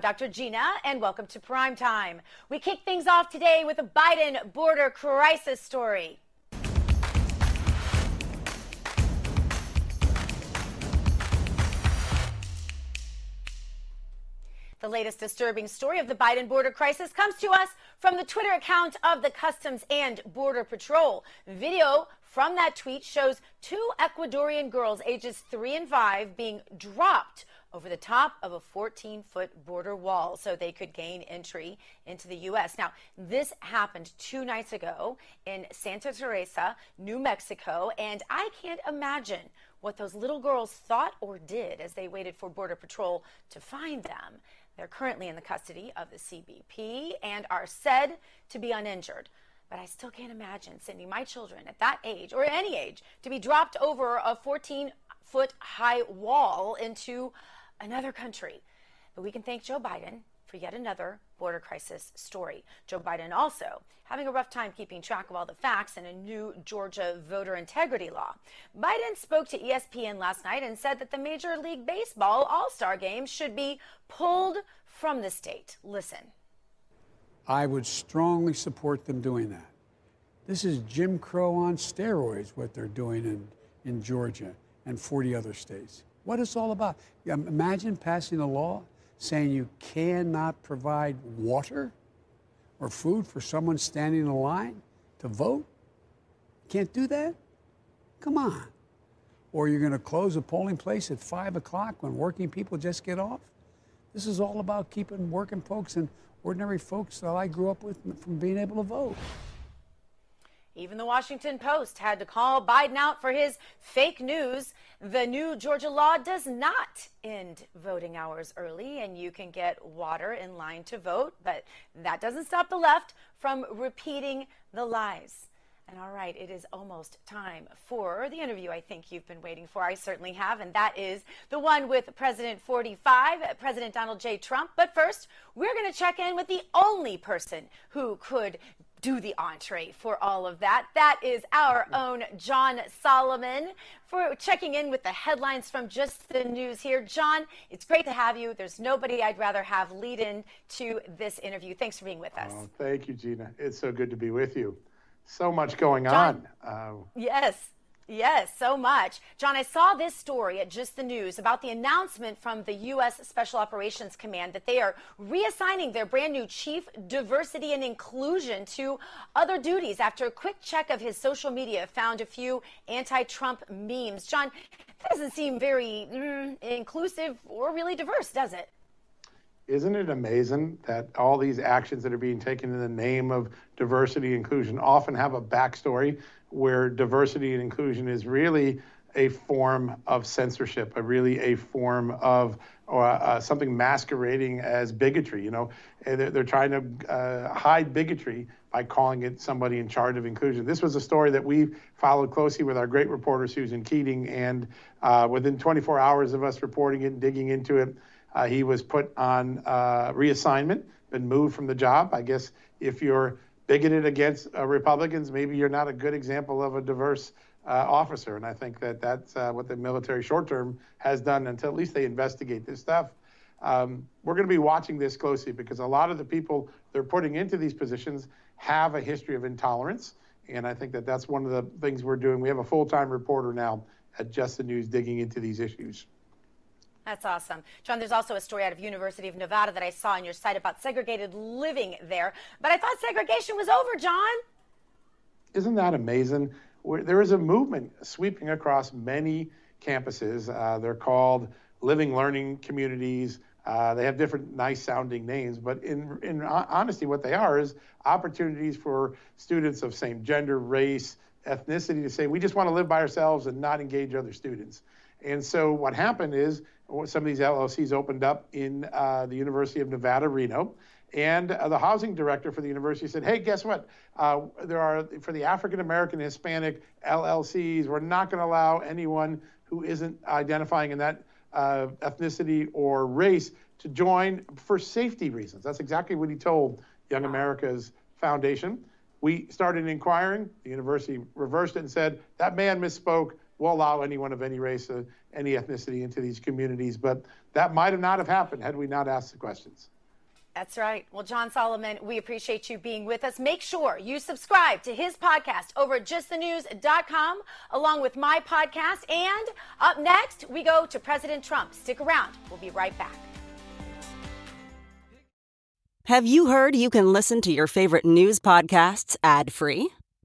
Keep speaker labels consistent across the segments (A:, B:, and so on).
A: I'm Dr. Gina, and welcome to Prime Time. We kick things off today with a Biden border crisis story. The latest disturbing story of the Biden border crisis comes to us from the Twitter account of the Customs and Border Patrol. Video from that tweet shows two Ecuadorian girls ages three and five being dropped over the top of a 14 foot border wall so they could gain entry into the U.S. Now, this happened two nights ago in Santa Teresa, New Mexico, and I can't imagine what those little girls thought or did as they waited for Border Patrol to find them. They're currently in the custody of the CBP and are said to be uninjured. But I still can't imagine sending my children at that age or any age to be dropped over a 14 foot high wall into another country. But we can thank Joe Biden for yet another border crisis story. Joe Biden also having a rough time keeping track of all the facts in a new Georgia voter integrity law. Biden spoke to ESPN last night and said that the Major League Baseball All Star game should be pulled from the state. Listen.
B: I would strongly support them doing that. This is Jim Crow on steroids, what they're doing in, in Georgia and 40 other states. What it's all about. Imagine passing a law saying you cannot provide water or food for someone standing in line to vote? Can't do that? Come on. Or you're going to close a polling place at 5 o'clock when working people just get off? This is all about keeping working folks and ordinary folks that I grew up with from being able to vote.
A: Even the Washington Post had to call Biden out for his fake news. The new Georgia law does not end voting hours early, and you can get water in line to vote, but that doesn't stop the left from repeating the lies. And all right, it is almost time for the interview I think you've been waiting for. I certainly have, and that is the one with President 45, President Donald J. Trump. But first, we're going to check in with the only person who could do the entree for all of that. That is our own John Solomon for checking in with the headlines from Just the News here. John, it's great to have you. There's nobody I'd rather have lead in to this interview. Thanks for being with us. Oh,
C: thank you, Gina. It's so good to be with you. So much going John,
A: on. Uh, yes. Yes, so much. John, I saw this story at Just the News about the announcement from the U.S. Special Operations Command that they are reassigning their brand new Chief Diversity and Inclusion to other duties after a quick check of his social media found a few anti Trump memes. John, that doesn't seem very mm, inclusive or really diverse, does it?
C: Isn't it amazing that all these actions that are being taken in the name of diversity and inclusion often have a backstory where diversity and inclusion is really a form of censorship, a really a form of or uh, something masquerading as bigotry. You know, they're, they're trying to uh, hide bigotry by calling it somebody in charge of inclusion. This was a story that we followed closely with our great reporter Susan Keating, and uh, within 24 hours of us reporting it and digging into it, uh, he was put on uh, reassignment, been moved from the job. I guess if you're bigoted against uh, Republicans, maybe you're not a good example of a diverse uh, officer. And I think that that's uh, what the military short term has done until at least they investigate this stuff. Um, we're going to be watching this closely because a lot of the people they're putting into these positions have a history of intolerance. And I think that that's one of the things we're doing. We have a full time reporter now at Just the News digging into these issues.
A: That's awesome. John, there's also a story out of University of Nevada that I saw on your site about segregated living there. But I thought segregation was over, John.
C: Isn't that amazing? There is a movement sweeping across many campuses. Uh, they're called living learning communities. Uh, they have different nice sounding names, but in, in honesty, what they are is opportunities for students of same gender, race, ethnicity to say, we just want to live by ourselves and not engage other students. And so what happened is some of these LLCs opened up in uh, the University of Nevada, Reno. And uh, the housing director for the university said, hey, guess what? Uh, there are, for the African American Hispanic LLCs, we're not going to allow anyone who isn't identifying in that uh, ethnicity or race to join for safety reasons. That's exactly what he told Young America's Foundation. We started inquiring. The university reversed it and said, that man misspoke. We'll allow anyone of any race, uh, any ethnicity into these communities. But that might have not have happened had we not asked the questions.
A: That's right. Well, John Solomon, we appreciate you being with us. Make sure you subscribe to his podcast over at justthenews.com, along with my podcast. And up next, we go to President Trump. Stick around. We'll be right back.
D: Have you heard you can listen to your favorite news podcasts ad free?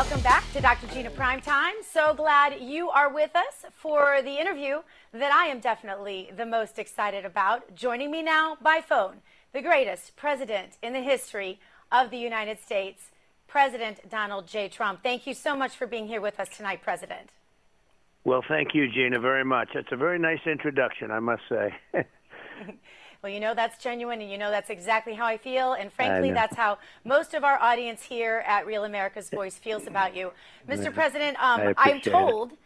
A: Welcome back to Dr. Gina Primetime. So glad you are with us for the interview that I am definitely the most excited about. Joining me now by phone, the greatest president in the history of the United States, President Donald J. Trump. Thank you so much for being here with us tonight, President.
E: Well, thank you, Gina, very much. It's a very nice introduction, I must say.
A: Well, you know that's genuine, and you know that's exactly how I feel. And frankly, that's how most of our audience here at Real America's Voice feels about you, Mr. President. Um, I'm told. It.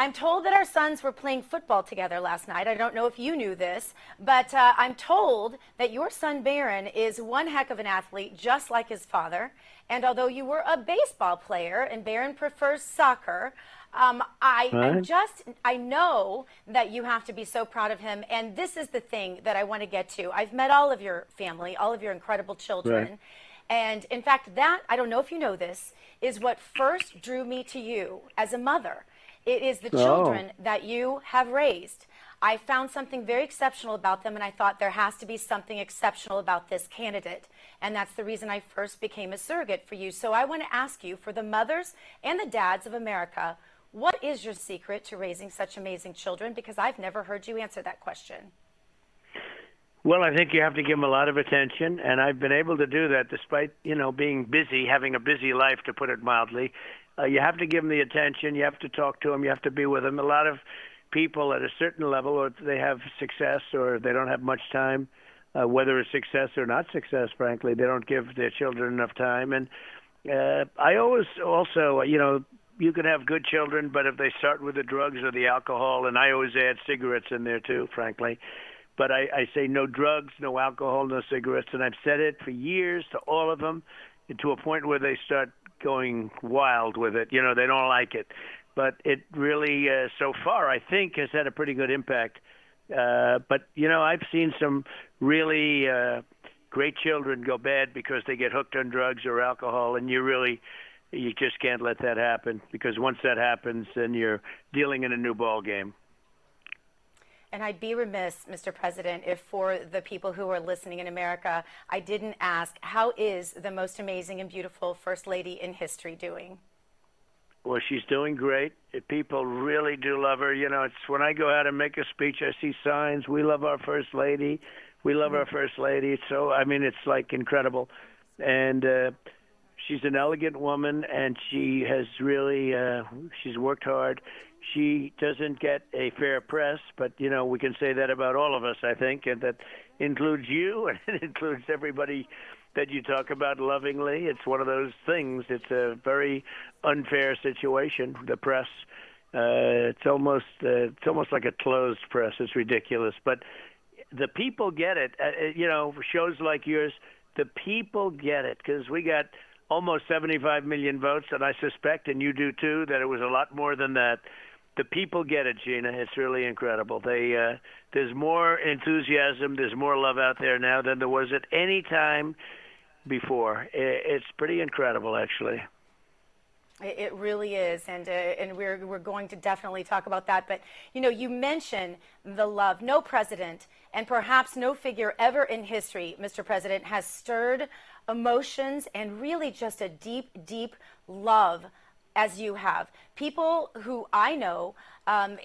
A: I'm told that our sons were playing football together last night. I don't know if you knew this, but uh, I'm told that your son Barron is one heck of an athlete, just like his father. And although you were a baseball player and Barron prefers soccer, um, I, right. I just, I know that you have to be so proud of him. And this is the thing that I want to get to. I've met all of your family, all of your incredible children. Right. And in fact, that, I don't know if you know this, is what first drew me to you as a mother. It is the oh. children that you have raised. I found something very exceptional about them, and I thought there has to be something exceptional about this candidate. And that's the reason I first became a surrogate for you. So I want to ask you, for the mothers and the dads of America, what is your secret to raising such amazing children? Because I've never heard you answer that question.
E: Well, I think you have to give them a lot of attention, and I've been able to do that despite, you know, being busy, having a busy life, to put it mildly. Uh, you have to give them the attention. You have to talk to them. You have to be with them. A lot of people at a certain level, or they have success, or they don't have much time, uh, whether it's success or not success. Frankly, they don't give their children enough time. And uh, I always also, you know, you can have good children, but if they start with the drugs or the alcohol, and I always add cigarettes in there too, frankly. But I, I say no drugs, no alcohol, no cigarettes, and I've said it for years to all of them, to a point where they start going wild with it. You know, they don't like it. But it really, uh, so far, I think, has had a pretty good impact. Uh, but you know, I've seen some really uh, great children go bad because they get hooked on drugs or alcohol, and you really you just can't let that happen because once that happens, then you're dealing in a new ball game.
A: And I'd be remiss, Mr. President, if for the people who are listening in America, I didn't ask, how is the most amazing and beautiful First Lady in history doing?
E: Well, she's doing great. People really do love her. You know, it's when I go out and make a speech, I see signs. We love our First Lady. We love mm-hmm. our First Lady. So, I mean, it's like incredible. And, uh, she's an elegant woman, and she has really uh, she's worked hard. She doesn't get a fair press, but you know we can say that about all of us, I think, and that includes you, and it includes everybody that you talk about lovingly. It's one of those things. It's a very unfair situation. The press. Uh, it's almost uh, it's almost like a closed press. It's ridiculous, but the people get it. Uh, uh you know, shows like yours, the people get it because we got almost 75 million votes, and I suspect, and you do too, that it was a lot more than that. The people get it, Gina. It's really incredible. They uh, there's more enthusiasm, there's more love out there now than there was at any time before. It's pretty incredible, actually.
A: It really is, and uh, and we're we're going to definitely talk about that. But you know, you mentioned the love. No president, and perhaps no figure ever in history, Mr. President, has stirred emotions and really just a deep, deep love as you have. People who I know um,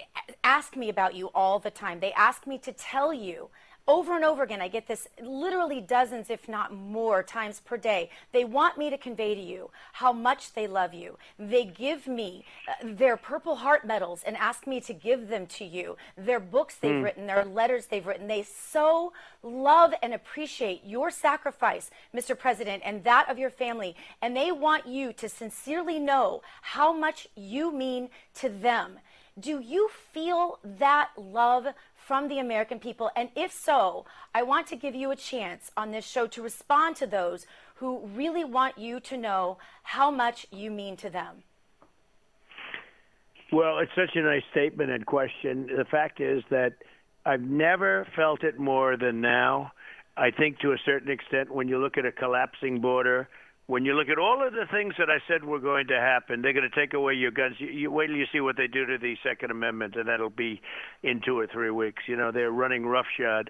A: ask me about you all the time. They ask me to tell you over and over again, I get this literally dozens, if not more, times per day. They want me to convey to you how much they love you. They give me uh, their Purple Heart medals and ask me to give them to you. Their books they've mm. written, their letters they've written. They so love and appreciate your sacrifice, Mr. President, and that of your family. And they want you to sincerely know how much you mean to them. Do you feel that love from the American people? And if so, I want to give you a chance on this show to respond to those who really want you to know how much you mean to them.
E: Well, it's such a nice statement and question. The fact is that I've never felt it more than now. I think to a certain extent, when you look at a collapsing border, when you look at all of the things that I said were going to happen, they're going to take away your guns. You, you wait till you see what they do to the Second Amendment, and that'll be in two or three weeks. You know, they're running roughshod,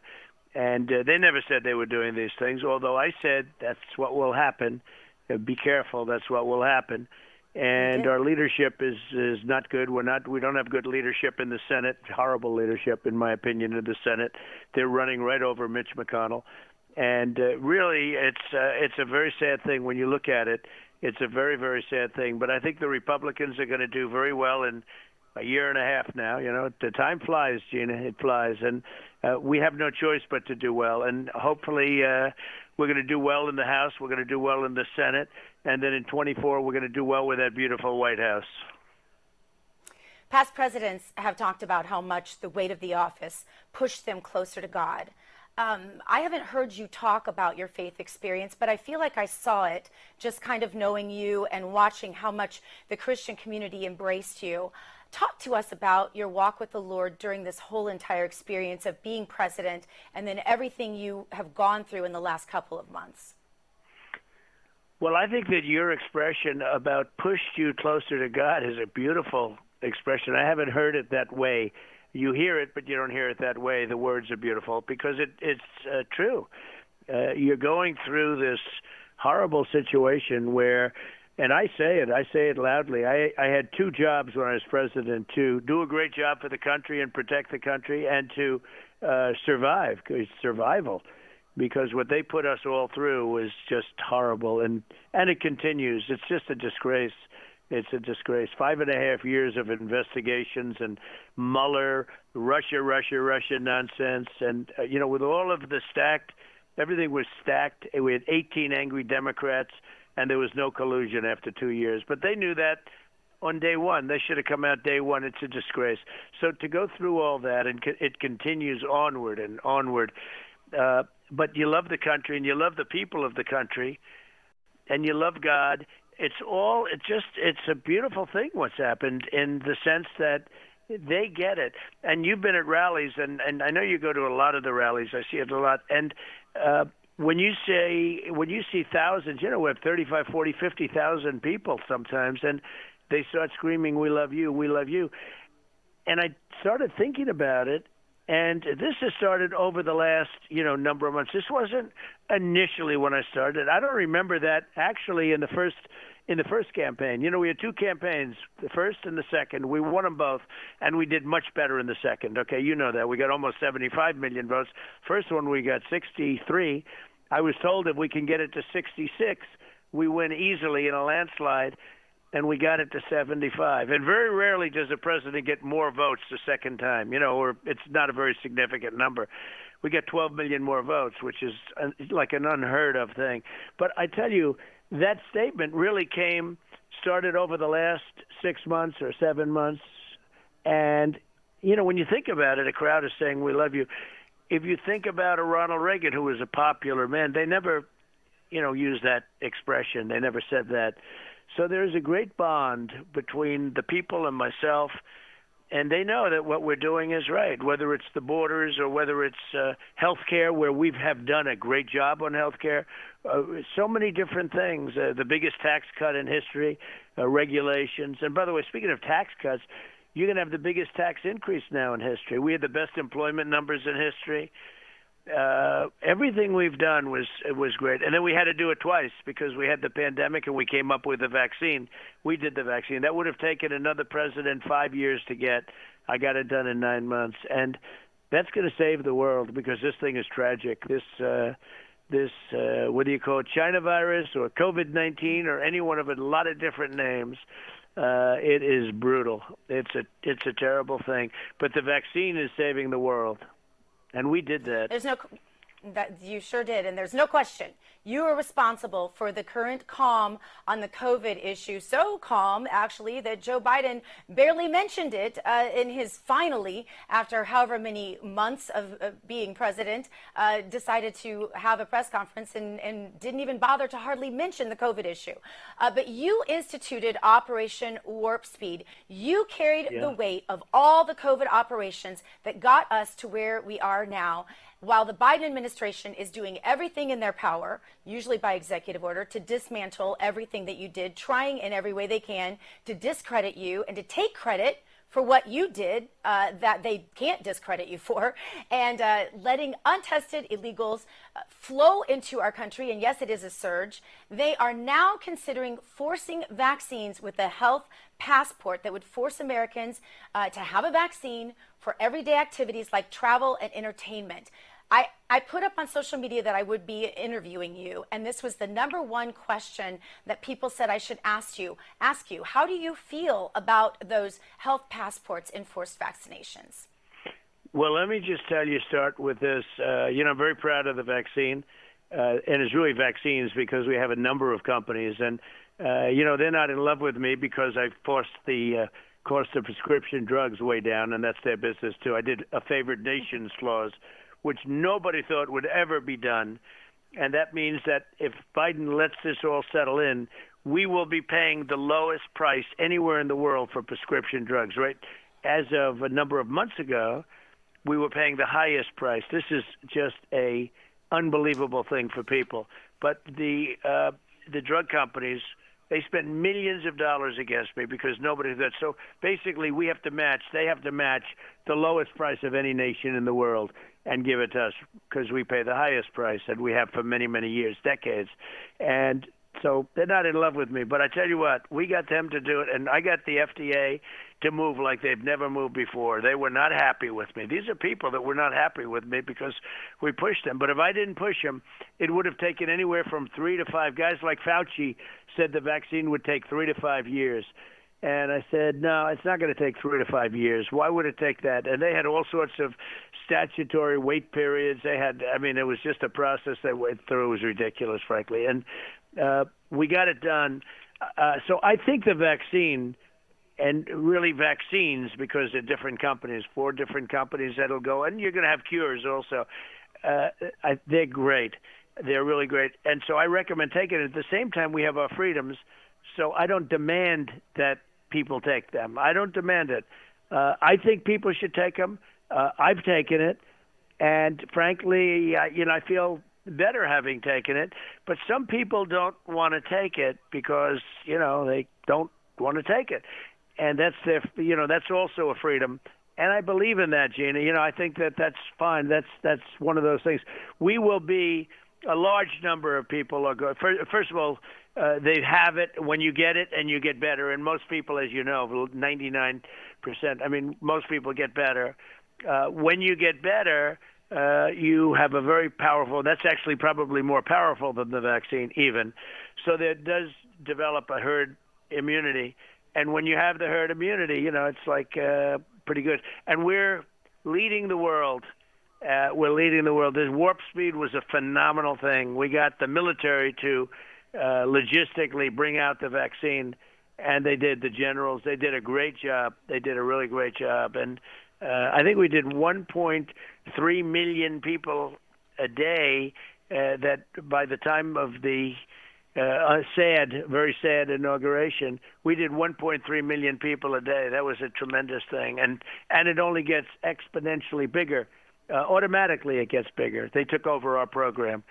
E: and uh, they never said they were doing these things. Although I said that's what will happen. Uh, be careful, that's what will happen. And our leadership is is not good. We're not. We don't have good leadership in the Senate. Horrible leadership, in my opinion, in the Senate. They're running right over Mitch McConnell and uh, really, it's uh, it's a very sad thing when you look at it. It's a very very sad thing. But I think the Republicans are going to do very well in a year and a half now. You know, the time flies, Gina. It flies, and uh, we have no choice but to do well. And hopefully, uh, we're going to do well in the House. We're going to do well in the Senate, and then in 24, we're going to do well with that beautiful White House.
A: Past presidents have talked about how much the weight of the office pushed them closer to God. Um, I haven't heard you talk about your faith experience, but I feel like I saw it just kind of knowing you and watching how much the Christian community embraced you. Talk to us about your walk with the Lord during this whole entire experience of being president and then everything you have gone through in the last couple of months.
E: Well, I think that your expression about pushed you closer to God is a beautiful expression. I haven't heard it that way you hear it, but you don't hear it that way. The words are beautiful because it, it's uh, true. Uh, you're going through this horrible situation where, and I say it, I say it loudly. I, I had two jobs when I was president: to do a great job for the country and protect the country, and to uh, survive, survival. Because what they put us all through was just horrible, and and it continues. It's just a disgrace. It's a disgrace. Five and a half years of investigations and Mueller, Russia, Russia, Russia nonsense, and uh, you know, with all of the stacked, everything was stacked. We had 18 angry Democrats, and there was no collusion after two years. But they knew that on day one. They should have come out day one. It's a disgrace. So to go through all that, and it continues onward and onward. Uh, but you love the country, and you love the people of the country, and you love God, it's all it just it's a beautiful thing what's happened in the sense that they get it and you've been at rallies and and I know you go to a lot of the rallies I see it a lot and uh when you say when you see thousands you know we have 35 40 50,000 people sometimes and they start screaming we love you we love you and I started thinking about it and this has started over the last, you know, number of months. This wasn't initially when I started. I don't remember that actually in the first in the first campaign. You know, we had two campaigns, the first and the second. We won them both, and we did much better in the second. Okay, you know that. We got almost 75 million votes. First one, we got 63. I was told if we can get it to 66, we win easily in a landslide and we got it to 75. And very rarely does a president get more votes the second time, you know, or it's not a very significant number. We got 12 million more votes, which is like an unheard of thing. But I tell you, that statement really came, started over the last six months or seven months. And, you know, when you think about it, a crowd is saying, We love you. If you think about a Ronald Reagan who was a popular man, they never, you know, used that expression. They never said that. So there's a great bond between the people and myself, and they know that what we're doing is right, whether it's the borders or whether it's uh, healthcare, where we have done a great job on healthcare. Uh, so many different things. Uh, the biggest tax cut in history, uh, regulations, and by the way, speaking of tax cuts, you're going to have the biggest tax increase now in history. We had the best employment numbers in history. Uh, everything we've done was was great, and then we had to do it twice because we had the pandemic and we came up with the vaccine. We did the vaccine. That would have taken another president five years to get. I got it done in nine months, and that's going to save the world because this thing is tragic. This uh, this uh, what do you call it, China virus or COVID nineteen or any one of a lot of different names. Uh, it is brutal. It's a it's a terrible thing, but the vaccine is saving the world. And we did that.
A: There's no that you sure did, and there's no question. You are responsible for the current calm on the COVID issue. So calm, actually, that Joe Biden barely mentioned it uh, in his finally, after however many months of uh, being president, uh, decided to have a press conference and, and, didn't even bother to hardly mention the COVID issue. Uh, but you instituted Operation Warp Speed. You carried yeah. the weight of all the COVID operations that got us to where we are now while the Biden administration is doing everything in their power, usually by executive order, to dismantle everything that you did, trying in every way they can to discredit you and to take credit for what you did uh, that they can't discredit you for, and uh, letting untested illegals uh, flow into our country. And yes, it is a surge. They are now considering forcing vaccines with a health passport that would force Americans uh, to have a vaccine for everyday activities like travel and entertainment. I, I put up on social media that I would be interviewing you, and this was the number one question that people said I should ask you. Ask you, how do you feel about those health passports and forced vaccinations?
E: Well, let me just tell you. Start with this. Uh, you know, I'm very proud of the vaccine, uh, and it's really vaccines because we have a number of companies, and uh, you know they're not in love with me because I forced the uh, cost of prescription drugs way down, and that's their business too. I did a favored nations clause which nobody thought would ever be done. And that means that if Biden lets this all settle in, we will be paying the lowest price anywhere in the world for prescription drugs, right? As of a number of months ago, we were paying the highest price. This is just a unbelievable thing for people. But the uh, the drug companies they spent millions of dollars against me because nobody did. So basically, we have to match. They have to match the lowest price of any nation in the world and give it to us because we pay the highest price that we have for many, many years, decades. And so they're not in love with me. But I tell you what, we got them to do it, and I got the FDA to move like they've never moved before. They were not happy with me. These are people that were not happy with me because we pushed them. But if I didn't push them, it would have taken anywhere from three to five. Guys like Fauci said the vaccine would take three to five years. And I said, no, it's not going to take three to five years. Why would it take that? And they had all sorts of statutory wait periods. They had, I mean, it was just a process they went through. It was ridiculous, frankly. And uh, we got it done. Uh, so I think the vaccine, and really vaccines, because they're different companies, four different companies that'll go, and you're going to have cures also. Uh, I, they're great. They're really great. And so I recommend taking it. At the same time, we have our freedoms. So I don't demand that people take them. I don't demand it. Uh, I think people should take them. Uh, I've taken it, and frankly, uh, you know, I feel better having taken it. But some people don't want to take it because you know they don't want to take it, and that's their, you know, that's also a freedom. And I believe in that, Gina. You know, I think that that's fine. That's that's one of those things. We will be a large number of people are going. First of all, uh, they have it when you get it and you get better. And most people, as you know, 99%, I mean, most people get better. Uh, when you get better, uh, you have a very powerful, that's actually probably more powerful than the vaccine, even. So there does develop a herd immunity. And when you have the herd immunity, you know, it's like uh, pretty good. And we're leading the world. Uh, we're leading the world. This warp speed was a phenomenal thing. We got the military to uh, logistically bring out the vaccine, and they did. The generals they did a great job. They did a really great job, and uh, I think we did 1.3 million people a day. Uh, that by the time of the uh, sad, very sad inauguration. We did 1.3 million people a day. That was a tremendous thing, and and it only gets exponentially bigger. Uh, automatically, it gets bigger. They took over our program,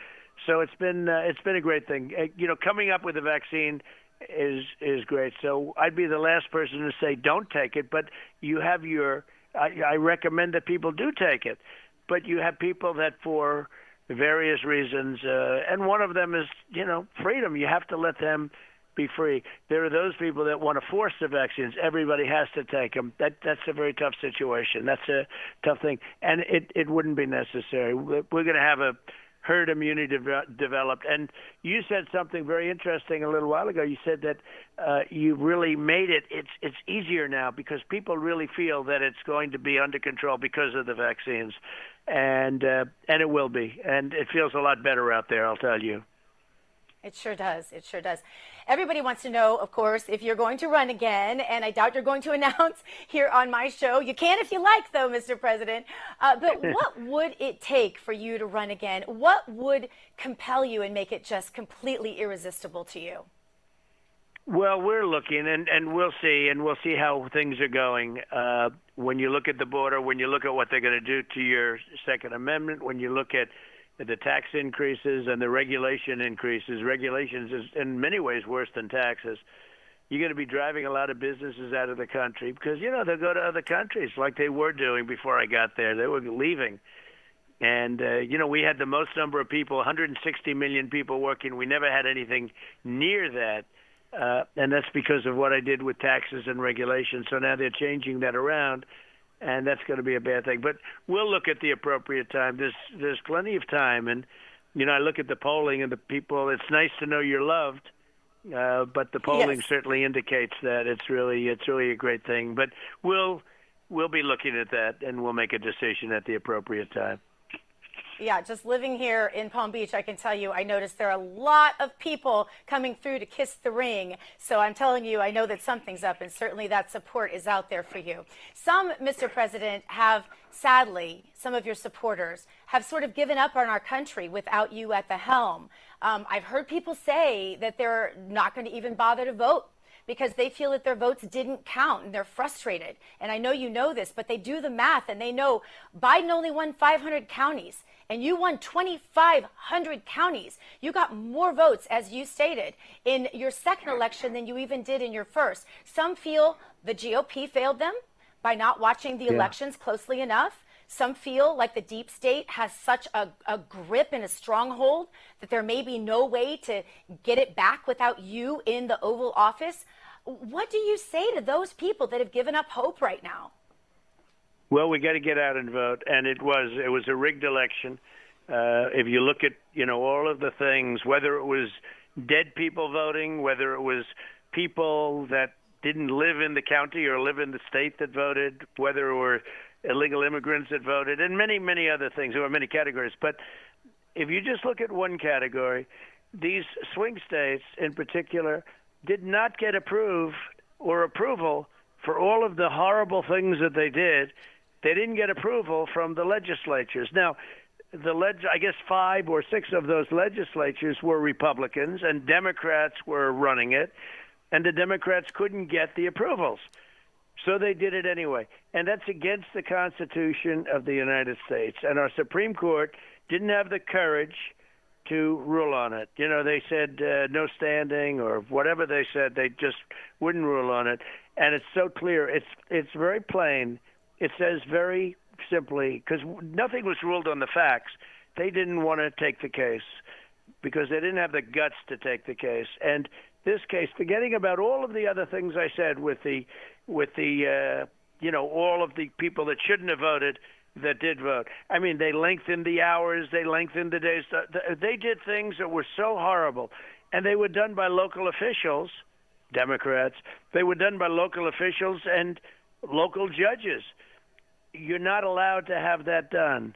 E: so it's been uh, it's been a great thing. Uh, you know, coming up with a vaccine is is great. So I'd be the last person to say don't take it, but you have your. I, I recommend that people do take it, but you have people that for various reasons, uh, and one of them is you know freedom. You have to let them be free. There are those people that want to force the vaccines. Everybody has to take them. That that's a very tough situation. That's a tough thing, and it it wouldn't be necessary. We're going to have a herd immunity de- developed. And you said something very interesting a little while ago. You said that uh, you really made it. It's it's easier now because people really feel that it's going to be under control because of the vaccines, and uh, and it will be. And it feels a lot better out there. I'll tell you.
A: It sure does. It sure does. Everybody wants to know, of course, if you're going to run again, and I doubt you're going to announce here on my show. You can if you like, though, Mr. President. Uh, but what would it take for you to run again? What would compel you and make it just completely irresistible to you?
E: Well, we're looking, and, and we'll see, and we'll see how things are going. Uh, when you look at the border, when you look at what they're going to do to your Second Amendment, when you look at the tax increases and the regulation increases. Regulations is in many ways worse than taxes. You're going to be driving a lot of businesses out of the country because you know they'll go to other countries like they were doing before I got there. They were leaving, and uh, you know we had the most number of people, 160 million people working. We never had anything near that. Uh, and that's because of what I did with taxes and regulations. So now they're changing that around and that's going to be a bad thing. But we'll look at the appropriate time. There's there's plenty of time, and you know I look at the polling and the people. It's nice to know you're loved, uh, but the polling
A: yes.
E: certainly indicates that it's really it's really a great thing. But we'll we'll be looking at that, and we'll make a decision at the appropriate time
A: yeah, just living here in Palm Beach, I can tell you, I noticed there are a lot of people coming through to kiss the ring. So I'm telling you, I know that something's up, and certainly that support is out there for you. Some, Mr. President, have sadly, some of your supporters have sort of given up on our country without you at the helm. Um, I've heard people say that they're not going to even bother to vote because they feel that their votes didn't count and they're frustrated. And I know you know this, but they do the math and they know Biden only won 500 counties and you won 2,500 counties. You got more votes, as you stated, in your second election than you even did in your first. Some feel the GOP failed them by not watching the yeah. elections closely enough. Some feel like the deep state has such a, a, grip and a stronghold that there may be no way to get it back without you in the Oval Office. What do you say to those people that have given up hope right now?
E: Well, we got to get out and vote, and it was it was a rigged election. Uh, if you look at you know all of the things, whether it was dead people voting, whether it was people that didn't live in the county or live in the state that voted, whether it were illegal immigrants that voted, and many many other things. There were many categories, but if you just look at one category, these swing states in particular did not get approved or approval for all of the horrible things that they did they didn't get approval from the legislatures. Now, the leg- I guess five or six of those legislatures were Republicans, and Democrats were running it, and the Democrats couldn't get the approvals. So they did it anyway. And that's against the Constitution of the United States. And our Supreme Court didn't have the courage to rule on it. You know, they said uh, no standing or whatever they said, they just wouldn't rule on it. And it's so clear. It's it's very plain it says very simply because nothing was ruled on the facts. They didn't want to take the case because they didn't have the guts to take the case. And this case, forgetting about all of the other things I said with the with the uh, you know all of the people that shouldn't have voted that did vote. I mean, they lengthened the hours, they lengthened the days. They did things that were so horrible, and they were done by local officials, Democrats. They were done by local officials and local judges you're not allowed to have that done.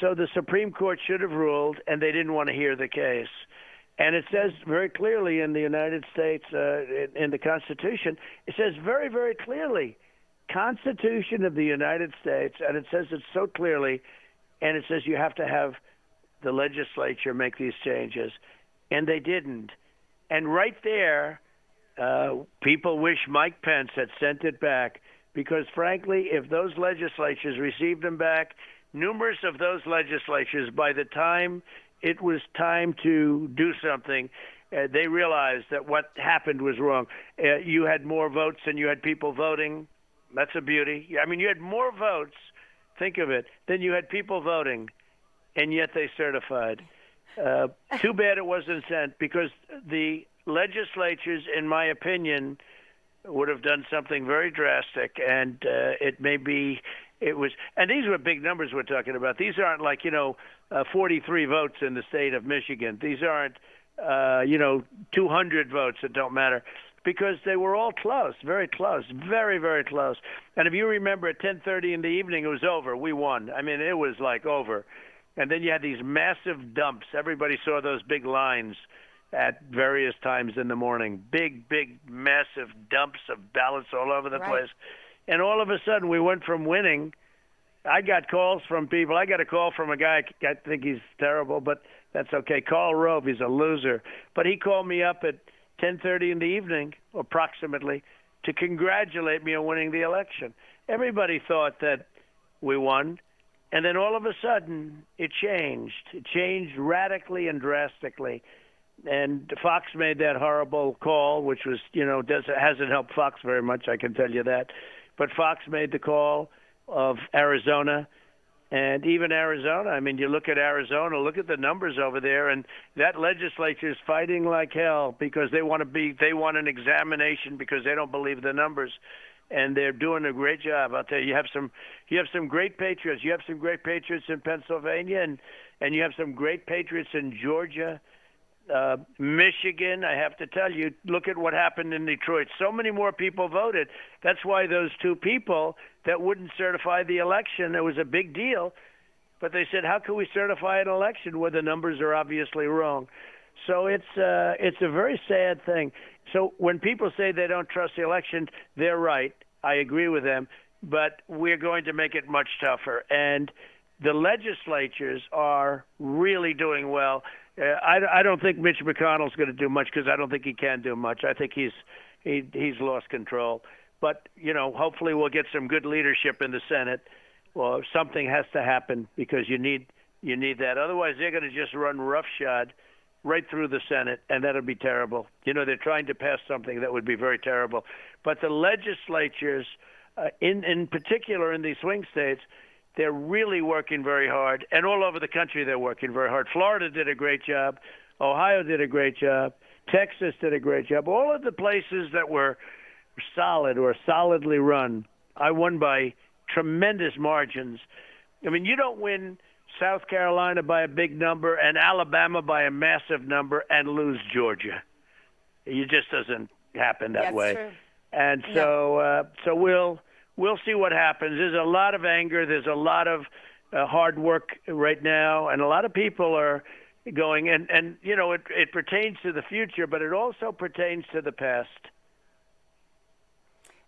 E: So the Supreme Court should have ruled, and they didn't want to hear the case. And it says very clearly in the United States, uh, in, in the Constitution, it says very, very clearly, Constitution of the United States, and it says it so clearly, and it says you have to have the legislature make these changes, and they didn't. And right there, uh, people wish Mike Pence had sent it back because, frankly, if those legislatures received them back, numerous of those legislatures, by the time it was time to do something, uh, they realized that what happened was wrong. Uh, you had more votes than you had people voting. That's a beauty. I mean, you had more votes, think of it, than you had people voting, and yet they certified. Uh, too bad it wasn't sent because the legislatures, in my opinion, would have done something very drastic, and uh, it may be it was and these were big numbers we're talking about. These aren't like you know uh, 43 votes in the state of michigan. These aren't uh, you know 200 votes that don't matter because they were all close very close very very close. And if you remember at 10:30 in the evening it was over. We won. I mean it was like over. And then you had these massive dumps. Everybody saw those big lines at various times in the morning. Big, big, massive dumps of ballots all over the right. place. And all of a sudden, we went from winning. I got calls from people. I got a call from a guy. I think he's terrible, but that's okay. Karl Rove, he's a loser. But he called me up at 10:30 in the evening, approximately, to congratulate me on winning the election. Everybody thought that we won, and then all of a sudden, it changed. It changed radically and drastically and Fox made that horrible call, which was, you know, does hasn't helped Fox very much, I can tell you that. But Fox made the call of Arizona, and even Arizona. I mean, you look at Arizona, look at the numbers over there, and that legislature is fighting like hell because they want to be, they want an examination because they don't believe the numbers, and they're doing a great job. Tell you, you have some, you have some great patriots. You have some great patriots in Pennsylvania, and and you have some great patriots in Georgia uh, Michigan, I have to tell you, look at what happened in Detroit. So many more people voted. That's why those two people that wouldn't certify the election, it was a big deal. But they said, how can we certify an election where the numbers are obviously wrong? So it's uh, it's a very sad thing. So when people say they don't trust the election, they're right. I agree with them. But we're going to make it much tougher. And the legislatures are really doing well. Uh, I, I don't think Mitch McConnell's going to do much because I don't think he can do much. I think he's he, he's lost control. But you know, hopefully we'll get some good leadership in the Senate. Well, something has to happen because you need you need that. Otherwise, they're going to just run roughshod right through the Senate, and that'll be terrible. You know, they're trying to pass something that would be very terrible. But the legislatures, uh, in in particular in these swing states, they're really working very hard, and all over the country they're working very hard. Florida did a great job. Ohio did a great job. Texas did a great job. All of the places that were solid or solidly run, I won by tremendous margins. I mean, you don't win South Carolina by a big number and Alabama by a massive number and lose Georgia. It just doesn't happen that
A: That's
E: way.
A: True.
E: And so, uh, so we'll we'll see what happens. There's a lot of anger. There's a lot of uh, hard work right now, and a lot of people are going. And and you know, it it pertains to the future, but it also pertains to the past.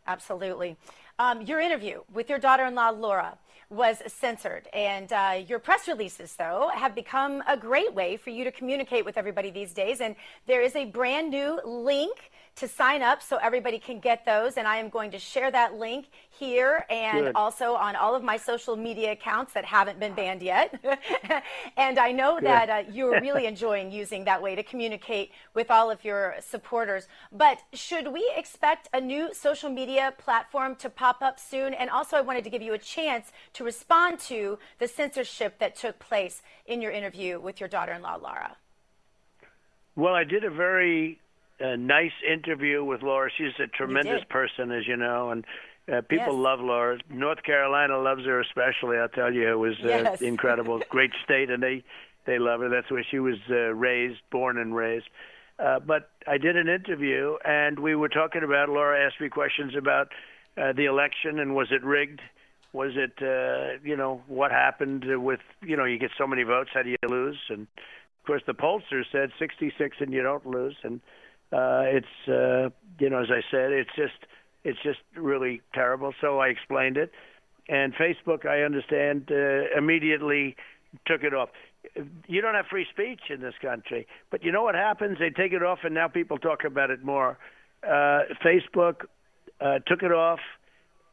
A: Absolutely. Um, your interview with your daughter-in-law Laura was censored, and uh, your press releases, though, have become a great way for you to communicate with everybody these days. And there is a brand new link to sign up so everybody can get those. And I am going to share that link here and Good. also on all of my social media accounts that haven't been banned yet. and I know Good. that uh, you're really enjoying using that way to communicate with all of your supporters. But should we expect a new social media platform to pop up soon? And also, I wanted to give you a chance to respond to the censorship that took place in your interview with your daughter in law, Laura.
E: Well, I did a very a nice interview with Laura. She's a tremendous person, as you know, and uh, people
A: yes.
E: love Laura. North Carolina loves her especially. I'll tell you, it was uh,
A: yes.
E: incredible. Great state, and they they love her. That's where she was uh, raised, born and raised. Uh, but I did an interview, and we were talking about. Laura asked me questions about uh, the election and was it rigged? Was it, uh, you know, what happened with, you know, you get so many votes, how do you lose? And of course, the pollster said 66 and you don't lose. And uh, it's uh, you know, as I said, it's just it's just really terrible. So I explained it, and Facebook, I understand, uh, immediately took it off. you don't have free speech in this country. But you know what happens? They take it off, and now people talk about it more. Uh, Facebook uh, took it off,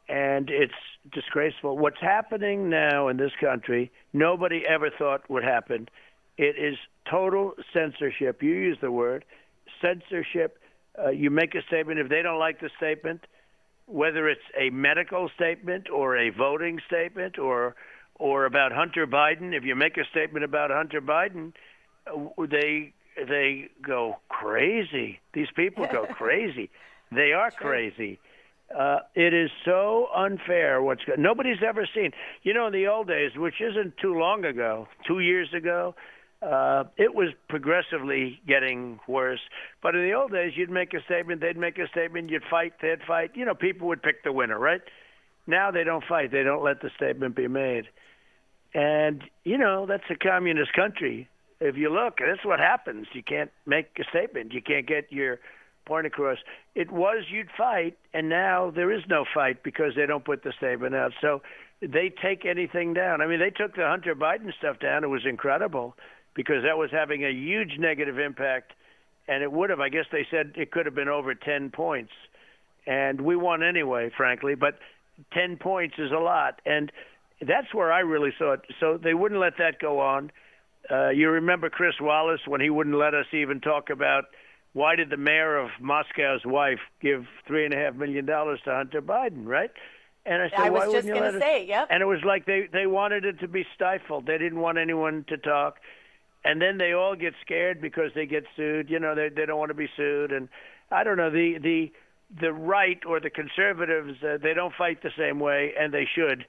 E: and it's disgraceful. What's happening now in this country, nobody ever thought would happen. It is total censorship. You use the word censorship. Uh, you make a statement. If they don't like the statement, whether it's a medical statement or a voting statement or or about Hunter Biden, if you make a statement about Hunter Biden, uh, they they go crazy. These people go crazy. They are crazy. Uh, it is so unfair. What's nobody's ever seen. You know, in the old days, which isn't too long ago, two years ago, uh, it was progressively getting worse. But in the old days, you'd make a statement, they'd make a statement, you'd fight, they'd fight. You know, people would pick the winner, right? Now they don't fight. They don't let the statement be made. And, you know, that's a communist country. If you look, that's what happens. You can't make a statement. You can't get your point across. It was you'd fight, and now there is no fight because they don't put the statement out. So they take anything down. I mean, they took the Hunter Biden stuff down. It was incredible because that was having a huge negative impact, and it would have. I guess they said it could have been over 10 points, and we won anyway, frankly. But 10 points is a lot, and that's where I really saw it. So they wouldn't let that go on. Uh, you remember Chris Wallace when he wouldn't let us even talk about why did the mayor of Moscow's wife give three and a half million dollars to Hunter Biden, right?
A: And I said, I was just going to say, yep.
E: And it was like they they wanted it to be stifled. They didn't want anyone to talk. And then they all get scared because they get sued. You know, they they don't want to be sued. And I don't know the the the right or the conservatives uh, they don't fight the same way, and they should.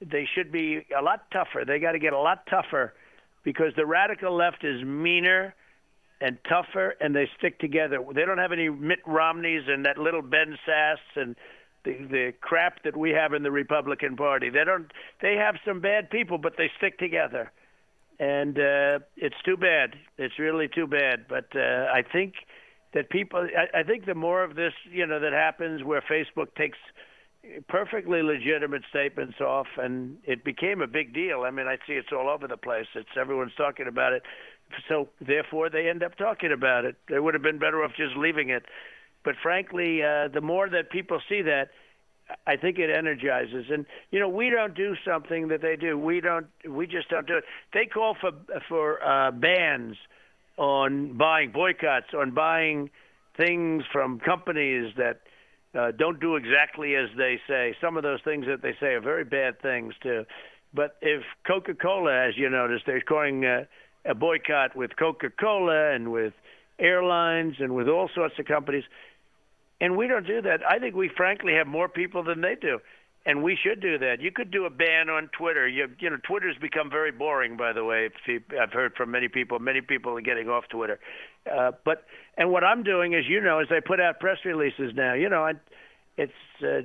E: They should be a lot tougher. They got to get a lot tougher because the radical left is meaner and tougher, and they stick together. They don't have any Mitt Romneys and that little Ben Sasse and the the crap that we have in the Republican Party. They don't. They have some bad people, but they stick together, and uh, it's too bad. It's really too bad. But uh, I think that people. I, I think the more of this, you know, that happens where Facebook takes perfectly legitimate statements off, and it became a big deal. I mean, I see it's all over the place. It's everyone's talking about it. So therefore, they end up talking about it. They would have been better off just leaving it. But frankly, uh, the more that people see that, I think it energizes. And you know, we don't do something that they do. We don't. We just don't do it. They call for for uh, bans on buying boycotts on buying things from companies that uh, don't do exactly as they say. Some of those things that they say are very bad things too. But if Coca-Cola, as you noticed, they're calling uh, a boycott with Coca-Cola and with airlines and with all sorts of companies, and we don't do that. I think we frankly have more people than they do, and we should do that. You could do a ban on Twitter. You, you know, Twitter's become very boring, by the way. I've heard from many people. Many people are getting off Twitter. Uh, but and what I'm doing, as you know, is I put out press releases now. You know, I, it's uh,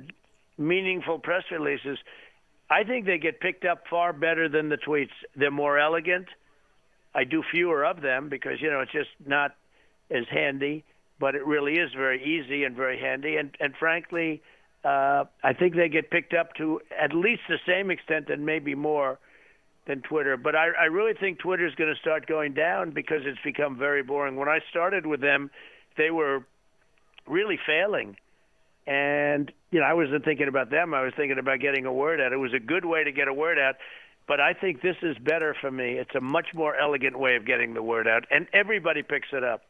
E: meaningful press releases. I think they get picked up far better than the tweets. They're more elegant. I do fewer of them because you know it's just not as handy but it really is very easy and very handy. And, and frankly, uh, I think they get picked up to at least the same extent and maybe more than Twitter. But I, I really think Twitter is going to start going down because it's become very boring. When I started with them, they were really failing. And, you know, I wasn't thinking about them. I was thinking about getting a word out. It was a good way to get a word out. But I think this is better for me. It's a much more elegant way of getting the word out, and everybody picks it up.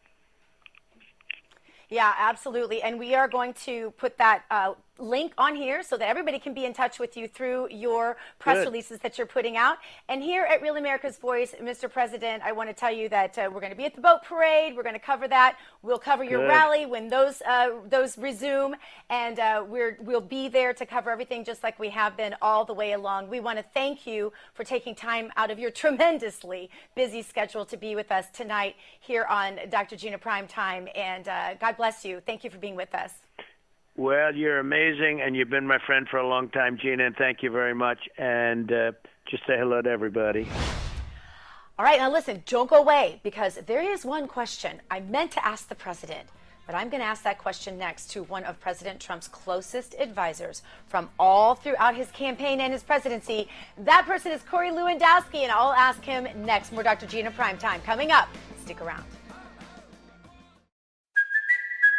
A: Yeah, absolutely. And we are going to put that uh, link on here so that everybody can be in touch with you through your press Good. releases that you're putting out. And here at Real America's Voice, Mr. President, I want to tell you that uh, we're going to be at the boat parade. We're going to cover that. We'll cover your Good. rally when those uh, those resume, and uh, we're we'll be there to cover everything just like we have been all the way along. We want to thank you for taking time out of your tremendously busy schedule to be with us tonight here on Dr. Gina Prime Time. And uh, God bless you. Thank you for being with us.
E: Well, you're amazing, and you've been my friend for a long time, Gina, and thank you very much. And uh, just say hello to everybody.
A: All right, now listen, don't go away because there is one question I meant to ask the president But I'm going to ask that question next to one of President Trump's closest advisors from all throughout his campaign and his presidency. That person is Corey Lewandowski, and I'll ask him next. More Dr. Gina Prime Time coming up. Stick around.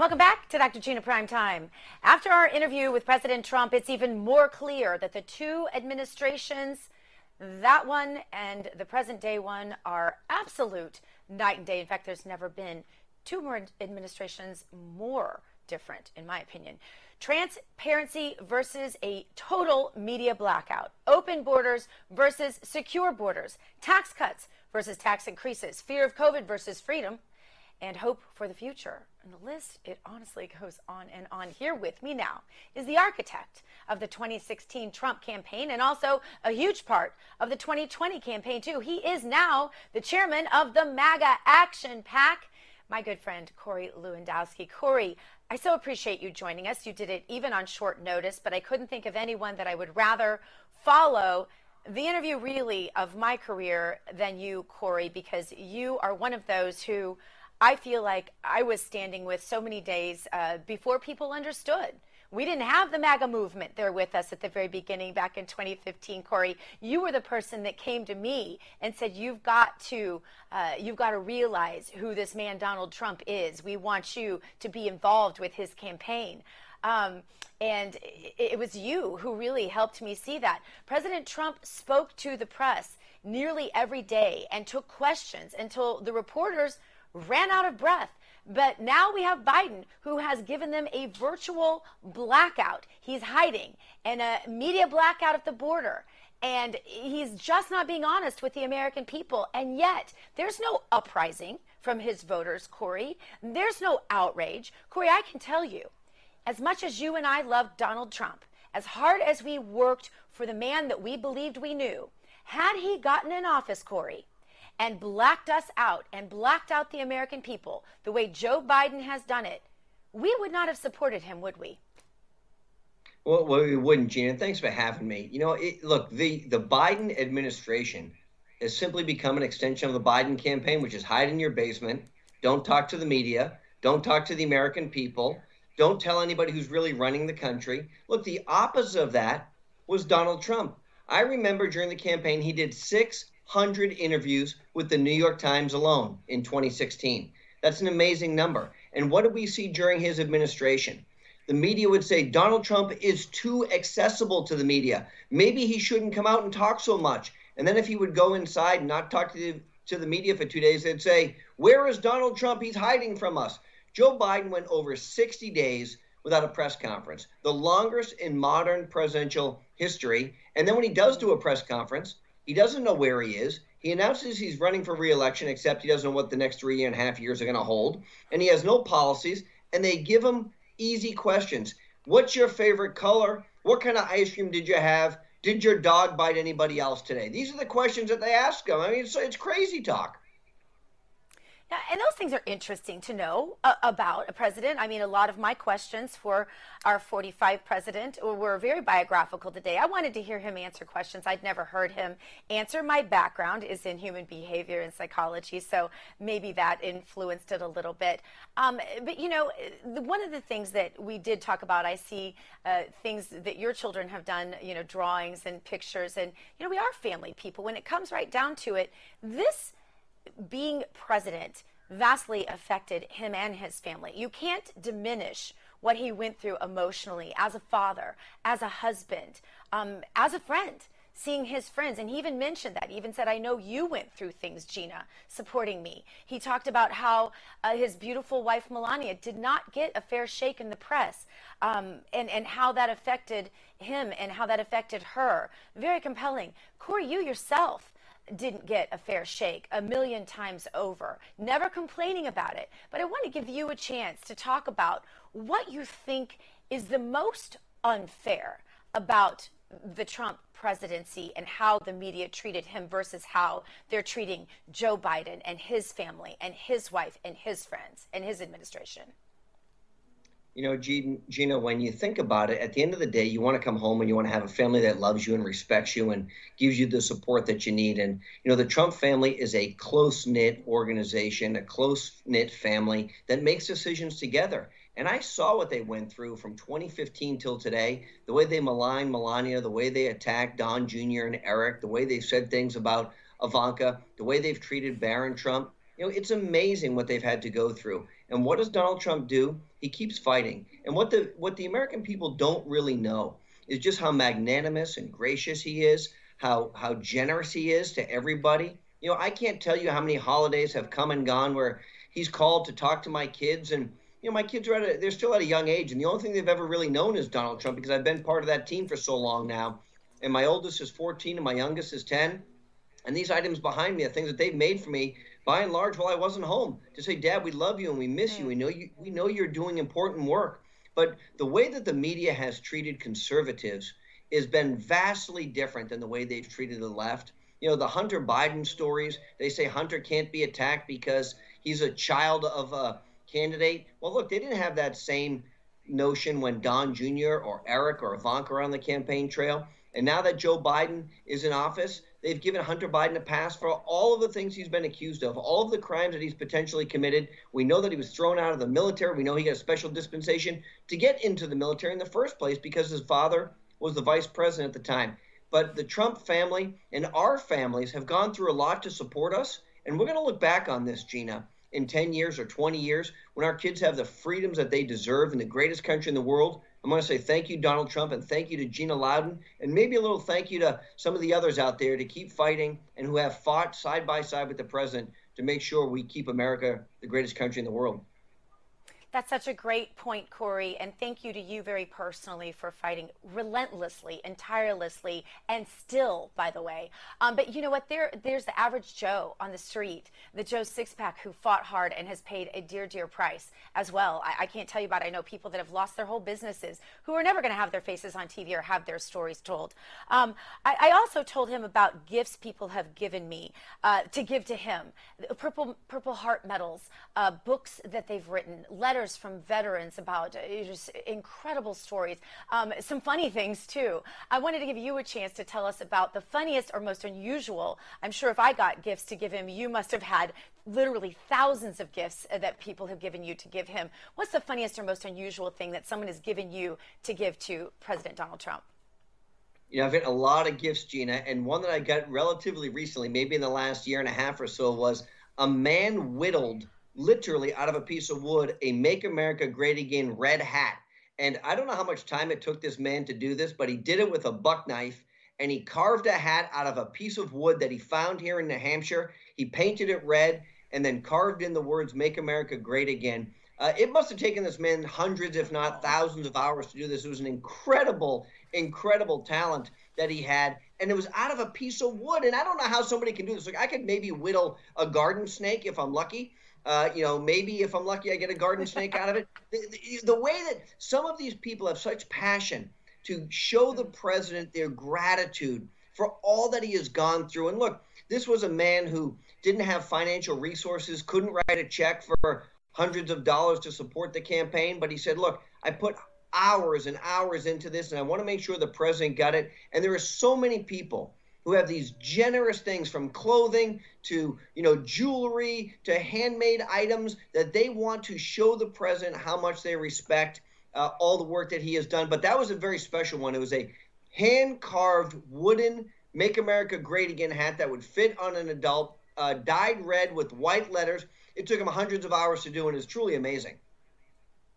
A: Welcome back to Dr. Gina Prime Time. After our interview with President Trump, it's even more clear that the two administrations, that one and the present day one, are absolute night and day. In fact, there's never been two more administrations more different, in my opinion. Transparency versus a total media blackout. Open borders versus secure borders. Tax cuts versus tax increases. Fear of COVID versus freedom and hope for the future. And the list, it honestly goes on and on. Here with me now is the architect of the 2016 Trump campaign and also a huge part of the 2020 campaign, too. He is now the chairman of the MAGA Action PAC, my good friend Corey Lewandowski. Corey, I so appreciate you joining us. You did it even on short notice, but I couldn't think of anyone that I would rather follow the interview really of my career than you, Corey, because you are one of those who I feel like I was standing with so many days uh, before people understood. We didn't have the MAGA movement there with us at the very beginning back in 2015. Corey, you were the person that came to me and said, "You've got to, uh, you've got to realize who this man Donald Trump is. We want you to be involved with his campaign." Um, and it, it was you who really helped me see that. President Trump spoke to the press nearly every day and took questions until the reporters ran out of breath. But now we have Biden, who has given them a virtual blackout. He's hiding and a media blackout at the border. And he's just not being honest with the American people. And yet, there's no uprising from his voters, Corey. There's no outrage. Corey, I can tell you, as much as you and I loved Donald Trump, as hard as we worked for the man that we believed we knew, had he gotten in office, Corey, and blacked us out and blacked out the American people the way Joe Biden has done it, we would not have supported him, would we?
F: Well, we wouldn't, Gina. Thanks for having me. You know, it, look, the, the Biden administration has simply become an extension of the Biden campaign, which is hide in your basement, don't talk to the media, don't talk to the American people, don't tell anybody who's really running the country. Look, the opposite of that was Donald Trump. I remember during the campaign, he did six 100 interviews with the New York Times alone in 2016. That's an amazing number. And what did we see during his administration? The media would say Donald Trump is too accessible to the media. Maybe he shouldn't come out and talk so much. And then if he would go inside and not talk to the, to the media for two days, they'd say, Where is Donald Trump? He's hiding from us. Joe Biden went over 60 days without a press conference, the longest in modern presidential history. And then when he does do a press conference, he doesn't know where he is. He announces he's running for reelection, except he doesn't know what the next three and a half years are going to hold. And he has no policies. And they give him easy questions. What's your favorite color? What kind of ice cream did you have? Did your dog bite anybody else today? These are the questions that they ask him. I mean, it's, it's crazy talk.
A: Yeah, and those things are interesting to know uh, about a president. I mean, a lot of my questions for our 45 president were very biographical today. I wanted to hear him answer questions I'd never heard him answer. My background is in human behavior and psychology, so maybe that influenced it a little bit. Um, but, you know, one of the things that we did talk about, I see uh, things that your children have done, you know, drawings and pictures, and, you know, we are family people. When it comes right down to it, this being president vastly affected him and his family. You can't diminish what he went through emotionally as a father, as a husband, um, as a friend, seeing his friends. And he even mentioned that. He even said, I know you went through things, Gina, supporting me. He talked about how uh, his beautiful wife, Melania, did not get a fair shake in the press um, and, and how that affected him and how that affected her. Very compelling. Corey, you yourself didn't get a fair shake a million times over, never complaining about it. But I want to give you a chance to talk about what you think is the most unfair about the Trump presidency and how the media treated him versus how they're treating Joe Biden and his family and his wife and his friends and his administration.
F: You know, Gina, when you think about it, at the end of the day, you want to come home and you want to have a family that loves you and respects you and gives you the support that you need. And, you know, the Trump family is a close knit organization, a close knit family that makes decisions together. And I saw what they went through from 2015 till today the way they maligned Melania, the way they attacked Don Jr. and Eric, the way they said things about Ivanka, the way they've treated Barron Trump. You know, it's amazing what they've had to go through. And what does Donald Trump do? He keeps fighting. And what the what the American people don't really know is just how magnanimous and gracious he is, how how generous he is to everybody. You know, I can't tell you how many holidays have come and gone where he's called to talk to my kids and you know, my kids are at a, they're still at a young age, and the only thing they've ever really known is Donald Trump because I've been part of that team for so long now. And my oldest is 14 and my youngest is 10. And these items behind me are things that they've made for me by and large while I wasn't home to say, Dad, we love you and we miss you. We mm. know you we know you're doing important work. But the way that the media has treated conservatives has been vastly different than the way they've treated the left. You know, the Hunter Biden stories, they say Hunter can't be attacked because he's a child of a candidate. Well, look, they didn't have that same notion when Don Jr. or Eric or Ivanka were on the campaign trail. And now that Joe Biden is in office, they've given Hunter Biden a pass for all of the things he's been accused of, all of the crimes that he's potentially committed. We know that he was thrown out of the military. We know he got a special dispensation to get into the military in the first place because his father was the vice president at the time. But the Trump family and our families have gone through a lot to support us. And we're going to look back on this, Gina, in 10 years or 20 years when our kids have the freedoms that they deserve in the greatest country in the world I'm going to say thank you, Donald Trump, and thank you to Gina Loudon, and maybe a little thank you to some of the others out there to keep fighting and who have fought side by side with the president to make sure we keep America the greatest country in the world.
A: That's such a great point, Corey. And thank you to you very personally for fighting relentlessly and tirelessly and still, by the way. Um, but you know what? There, there's the average Joe on the street, the Joe six pack who fought hard and has paid a dear, dear price as well. I, I can't tell you about it. I know people that have lost their whole businesses who are never going to have their faces on TV or have their stories told. Um, I, I, also told him about gifts people have given me uh, to give to him Purple, Purple Heart medals, uh, books that they've written, letters from veterans about uh, just incredible stories, um, some funny things too. I wanted to give you a chance to tell us about the funniest or most unusual. I'm sure if I got gifts to give him, you must have had literally thousands of gifts uh, that people have given you to give him. What's the funniest or most unusual thing that someone has given you to give to President Donald Trump?
F: You know, I've got a lot of gifts, Gina, and one that I got relatively recently, maybe in the last year and a half or so, was a man whittled literally out of a piece of wood a Make America Great Again red hat. And I don't know how much time it took this man to do this, but he did it with a buck knife and he carved a hat out of a piece of wood that he found here in New Hampshire. He painted it red and then carved in the words Make America Great Again. Uh, it must have taken this man hundreds, if not thousands, of hours to do this. It was an incredible, incredible talent that he had, and it was out of a piece of wood. And I don't know how somebody can do this. Like I could maybe whittle a garden snake if I'm lucky, uh, you know, maybe if I'm lucky, I get a garden snake out of it. The, the, the, way that some of these people have such passion to show the president their gratitude for all that he has gone through. And look, this was a man who didn't have financial resources, couldn't write a check for hundreds of dollars to support the campaign, but he said, Look, I put hours and hours into this, and I want to make sure the president got it. And there are so many people who have these generous things from clothing to you know jewelry to handmade items that they want to show the president how much they respect uh, all the work that he has done but that was a very special one it was a hand carved wooden make america great again hat that would fit on an adult uh, dyed red with white letters it took him hundreds of hours to do and is truly amazing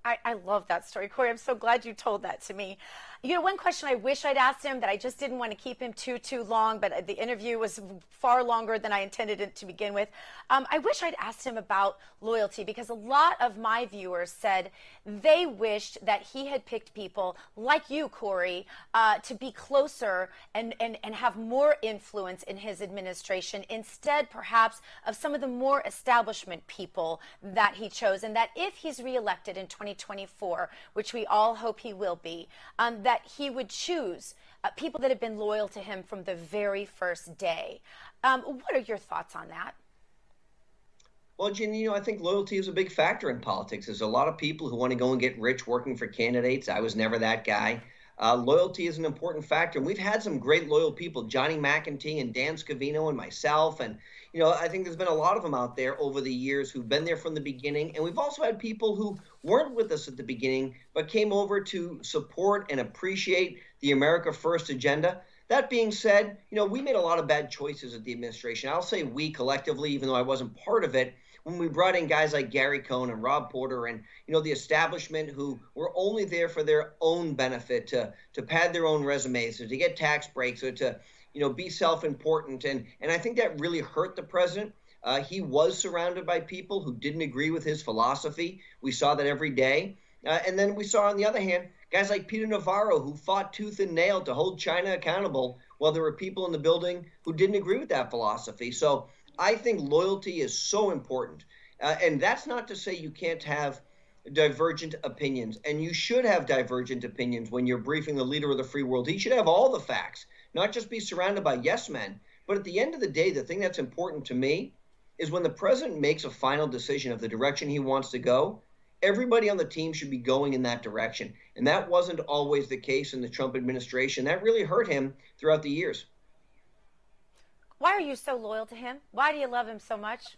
A: I, I, love that story, Corey. I'm so glad you told that to me. You know, one question I wish I'd asked him that I just didn't want to keep him too, too long, but the interview was far longer than I intended it to begin with. Um, I wish I'd asked him about loyalty because a lot of my viewers said they wished that he had picked people like you, Corey, uh, to be closer and, and, and have more influence in his administration instead, perhaps, of some of the more establishment people that he chose. And that if he's reelected in 2024, which we all hope he will be, um, that he would choose uh, people that have been loyal to him from the very first day. Um, what are your thoughts on that?
F: Well, Jen, you know, I think loyalty is a big factor in politics. There's a lot of people who want to go and get rich working for candidates. I was never that guy. Uh, loyalty is an important factor. And we've had some great loyal people, Johnny McEntee and Dan Scavino and myself. And, you know, I think there's been a lot of them out there over the years who've been there from the beginning. And we've also had people who weren't with us at the beginning, but came over to support and appreciate the America First agenda. That being said, you know, we made a lot of bad choices at the administration. I'll say we collectively, even though I wasn't part of it when we brought in guys like Gary Cohn and Rob Porter and you know the establishment who were only there for their own benefit to to pad their own resumes or to get tax breaks or to you know be self-important and and I think that really hurt the president. Uh, he was surrounded by people who didn't agree with his philosophy. We saw that every day. Uh, and then we saw, on the other hand, guys like Peter Navarro who fought tooth and nail to hold China accountable while there were people in the building who didn't agree with that philosophy. So I think loyalty is so important. Uh, and that's not to say you can't have divergent opinions. And you should have divergent opinions when you're briefing the leader of the free world. He should have all the facts, not just be surrounded by yes men. But at the end of the day, the thing that's important to me is when the president makes a final decision of the direction he wants to go, everybody on the team should be going in that direction. And that wasn't always the case in the Trump administration. That really hurt him throughout the years.
A: Why are you so loyal to him? Why do you love him so much?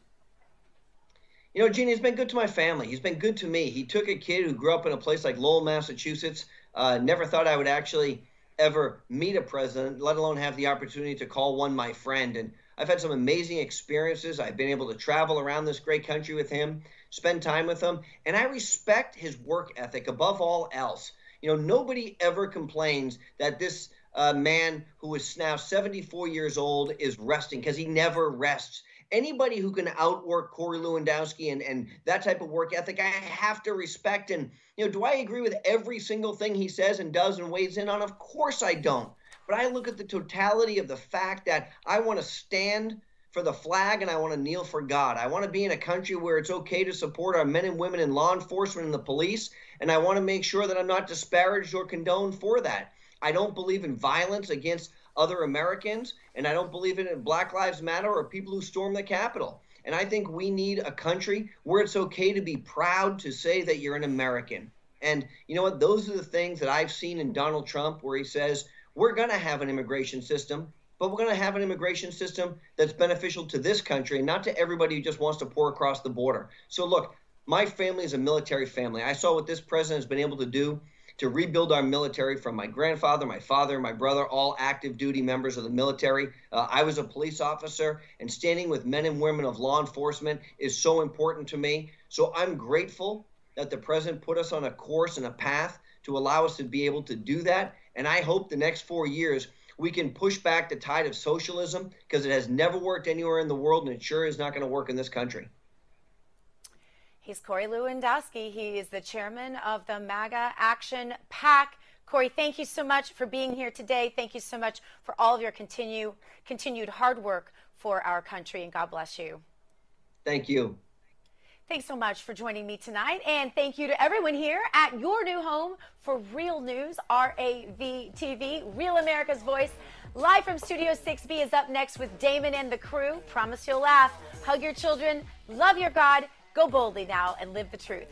F: You know, Jeannie, he's been good to my family. He's been good to me. He took a kid who grew up in a place like Lowell, Massachusetts. Uh, never thought I would actually ever meet a president, let alone have the opportunity to call one my friend. And I've had some amazing experiences. I've been able to travel around this great country with him, spend time with him, and I respect his work ethic above all else. You know, nobody ever complains that this uh, man who is now 74 years old is resting because he never rests. Anybody who can outwork Corey Lewandowski and, and that type of work ethic, I have to respect. And, you know, do I agree with every single thing he says and does and weighs in on? Of course I don't. But I look at the totality of the fact that I want to stand for the flag and I want to kneel for God. I want to be in a country where it's okay to support our men and women in law enforcement and the police. And I want to make sure that I'm not disparaged or condoned for that. I don't believe in violence against other Americans, and I don't believe in Black Lives Matter or people who storm the Capitol. And I think we need a country where it's okay to be proud to say that you're an American. And you know what? Those are the things that I've seen in Donald Trump, where he says, we're going to have an immigration system, but we're going to have an immigration system that's beneficial to this country and not to everybody who just wants to pour across the border. So, look, my family is a military family. I saw what this president has been able to do to rebuild our military from my grandfather, my father, my brother, all active duty members of the military. Uh, I was a police officer, and standing with men and women of law enforcement is so important to me. So I'm grateful that the president put us on a course and a path to allow us to be able to do that. And I hope the next four years we can push back the tide of socialism because it has never worked anywhere in the world and it sure is not going to work in this country.
A: He's Corey Lewandowski. He is the chairman of the MAGA Action PAC. Corey, thank you so much for being here today. Thank you so much for all of your continue, continued hard work for our country, and God bless you.
F: Thank you.
A: Thanks so much for joining me tonight. And thank you to everyone here at your new home for Real News, RAV TV, Real America's Voice. Live from Studio 6B is up next with Damon and the crew. Promise you'll laugh, hug your children, love your God Go boldly now and live the truth.